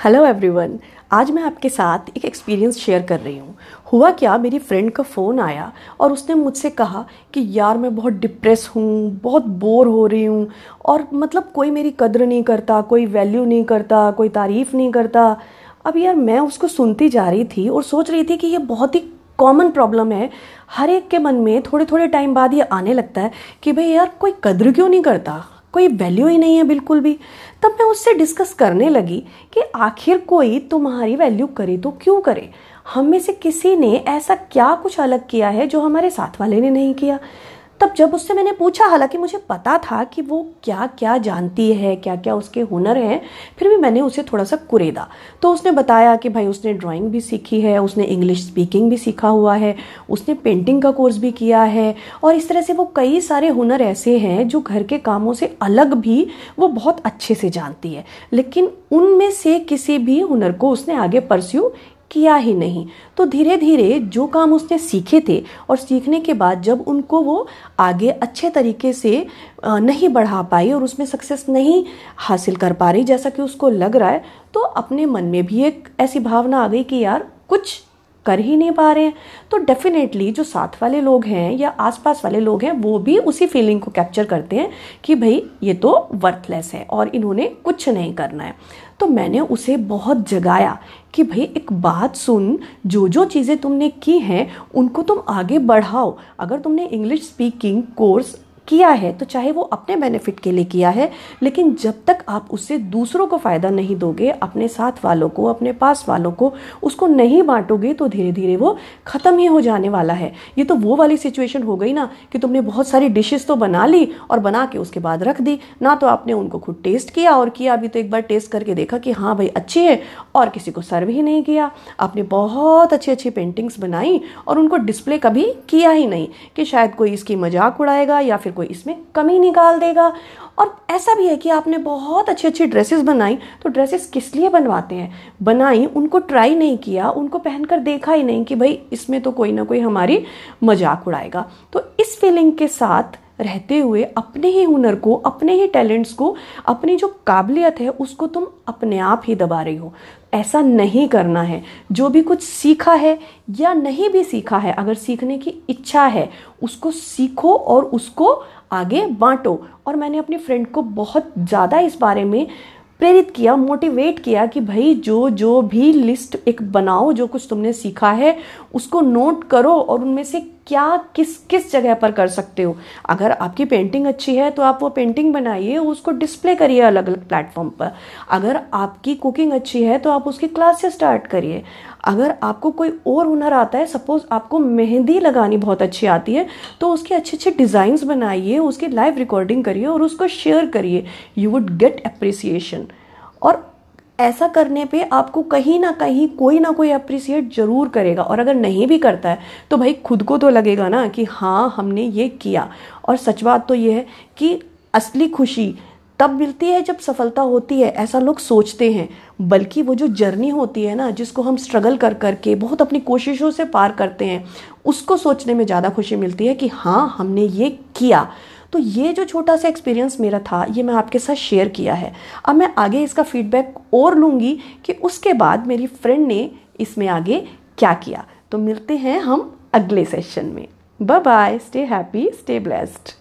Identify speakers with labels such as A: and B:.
A: Hello everyone आज मैं आपके साथ एक एक्सपीरियंस शेयर कर रही हूँ। हुआ क्या? मेरी फ्रेंड का फ़ोन आया और उसने मुझसे कहा कि यार मैं बहुत डिप्रेस हूँ, बहुत बोर हो रही हूँ और मतलब कोई मेरी कद्र नहीं करता, कोई वैल्यू नहीं करता, कोई तारीफ़ नहीं करता। अब यार मैं उसको सुनती जा रही थी और सोच रही थी कि ये बहुत ही कॉमन प्रॉब्लम है। हर एक के मन में थोड़े थोड़े टाइम बाद ये आने लगता है कि भाई यार कोई कद्र क्यों नहीं करता? कोई वैल्यू ही नहीं है बिल्कुल भी। तब मैं उससे डिस्कस करने लगी कि आखिर कोई तुम्हारी वैल्यू करे तो क्यों करे? हम में से किसी ने ऐसा क्या कुछ अलग किया है जो हमारे साथ वाले ने नहीं किया? तब जब उससे मैंने पूछा, हालाँकि मुझे पता था कि वो क्या क्या जानती है क्या क्या उसके हुनर हैं, फिर भी मैंने उसे थोड़ा सा कुरेदा। तो उसने बताया कि भाई, उसने ड्राइंग भी सीखी है, उसने इंग्लिश स्पीकिंग भी सीखा हुआ है, उसने पेंटिंग का कोर्स भी किया है, और इस तरह से वो कई सारे हुनर ऐसे हैं जो घर के कामों से अलग भी वो बहुत अच्छे से जानती है। लेकिन उनमें से किसी भी हुनर को उसने आगे परस्यू किया ही नहीं। तो धीरे धीरे जो काम उसने सीखे थे और सीखने के बाद जब उनको वो आगे अच्छे तरीके से नहीं बढ़ा पाई और उसमें सक्सेस नहीं हासिल कर पा रही, जैसा कि उसको लग रहा है तो अपने मन में भी एक ऐसी भावना आ गई कि यार, कुछ कर ही नहीं पा रहे हैं। तो डेफिनेटली जो साथ वाले लोग हैं या आसपास वाले लोग हैं, वो भी उसी फीलिंग को कैप्चर करते हैं कि भाई, ये तो वर्थलेस है और इन्होंने कुछ नहीं करना है। तो मैंने उसे बहुत जगाया कि भाई, एक बात सुन, जो जो चीज़ें तुमने की हैं, उनको तुम आगे बढ़ाओ। अगर तुमने इंग्लिश स्पीकिंग कोर्स किया है तो चाहे वो अपने बेनिफिट के लिए किया है, लेकिन जब तक आप उससे दूसरों को फ़ायदा नहीं दोगे, अपने साथ वालों को, अपने पास वालों को, उसको नहीं बांटोगे तो धीरे धीरे वो ख़त्म ही हो जाने वाला है। ये तो वो वाली सिचुएशन हो गई ना, कि तुमने बहुत सारी डिशेस तो बना ली और बना के उसके बाद रख दी। ना तो आपने उनको खुद टेस्ट किया और किया। अभी तो एक बार टेस्ट करके देखा कि हाँ भाई, अच्छी है और किसी को सर्व ही नहीं किया। आपने बहुत अच्छी अच्छी पेंटिंग्स बनाई और उनको डिस्प्ले कभी किया ही नहीं कि शायद कोई इसकी मज़ाक उड़ाएगा या फिर कोई इसमें कमी निकाल देगा। और ऐसा भी है कि आपने बहुत अच्छी अच्छी ड्रेसेस बनाई तो ड्रेसेस किस लिए बनवाते हैं? बनाई, उनको ट्राई नहीं किया, उनको पहनकर देखा ही नहीं कि भाई इसमें तो कोई ना कोई हमारी मज़ाक उड़ाएगा। तो इस फीलिंग के साथ रहते हुए अपने ही हुनर को, अपने ही टैलेंट्स को, अपनी जो काबिलियत है, उसको तुम अपने आप ही दबा रही हो। ऐसा नहीं करना है। जो भी कुछ सीखा है या नहीं भी सीखा है, अगर सीखने की इच्छा है, उसको सीखो और उसको आगे बांटो। और मैंने अपनी फ्रेंड को बहुत ज़्यादा इस बारे में प्रेरित किया मोटिवेट किया कि भाई, जो जो भी लिस्ट एक बनाओ, जो कुछ तुमने सीखा है, उसको नोट करो और उनमें से क्या, किस किस जगह पर कर सकते हो? अगर आपकी पेंटिंग अच्छी है तो आप वो पेंटिंग बनाइए, उसको डिस्प्ले करिए अलग अलग प्लेटफॉर्म पर। अगर आपकी कुकिंग अच्छी है तो आप उसकी क्लासेस स्टार्ट करिए। अगर आपको कोई और हुनर आता है सपोज़ आपको मेहंदी लगानी बहुत अच्छी आती है तो उसके अच्छे अच्छे डिज़ाइंस बनाइए, उसकी लाइव रिकॉर्डिंग करिए और उसको शेयर करिए। यू वुड गेट अप्रिसिएशन और ऐसा करने पे आपको कहीं ना कहीं कोई ना कोई अप्रिसिएट ज़रूर करेगा। और अगर नहीं भी करता है तो भाई खुद को तो लगेगा ना कि हाँ हमने ये किया। और सच बात तो ये है कि असली खुशी तब मिलती है जब सफलता होती है, ऐसा लोग सोचते हैं। बल्कि वो जो जर्नी होती है ना, जिसको हम स्ट्रगल कर करके बहुत अपनी कोशिशों से पार करते हैं, उसको सोचने में ज़्यादा खुशी मिलती है कि हाँ हमने ये किया। तो ये जो छोटा सा एक्सपीरियंस मेरा था, ये मैं आपके साथ शेयर किया है। अब मैं आगे इसका फीडबैक और लूँगी कि उसके बाद मेरी फ्रेंड ने इसमें आगे क्या किया। तो मिलते हैं हम अगले सेशन में। Bye bye stay happy stay blessed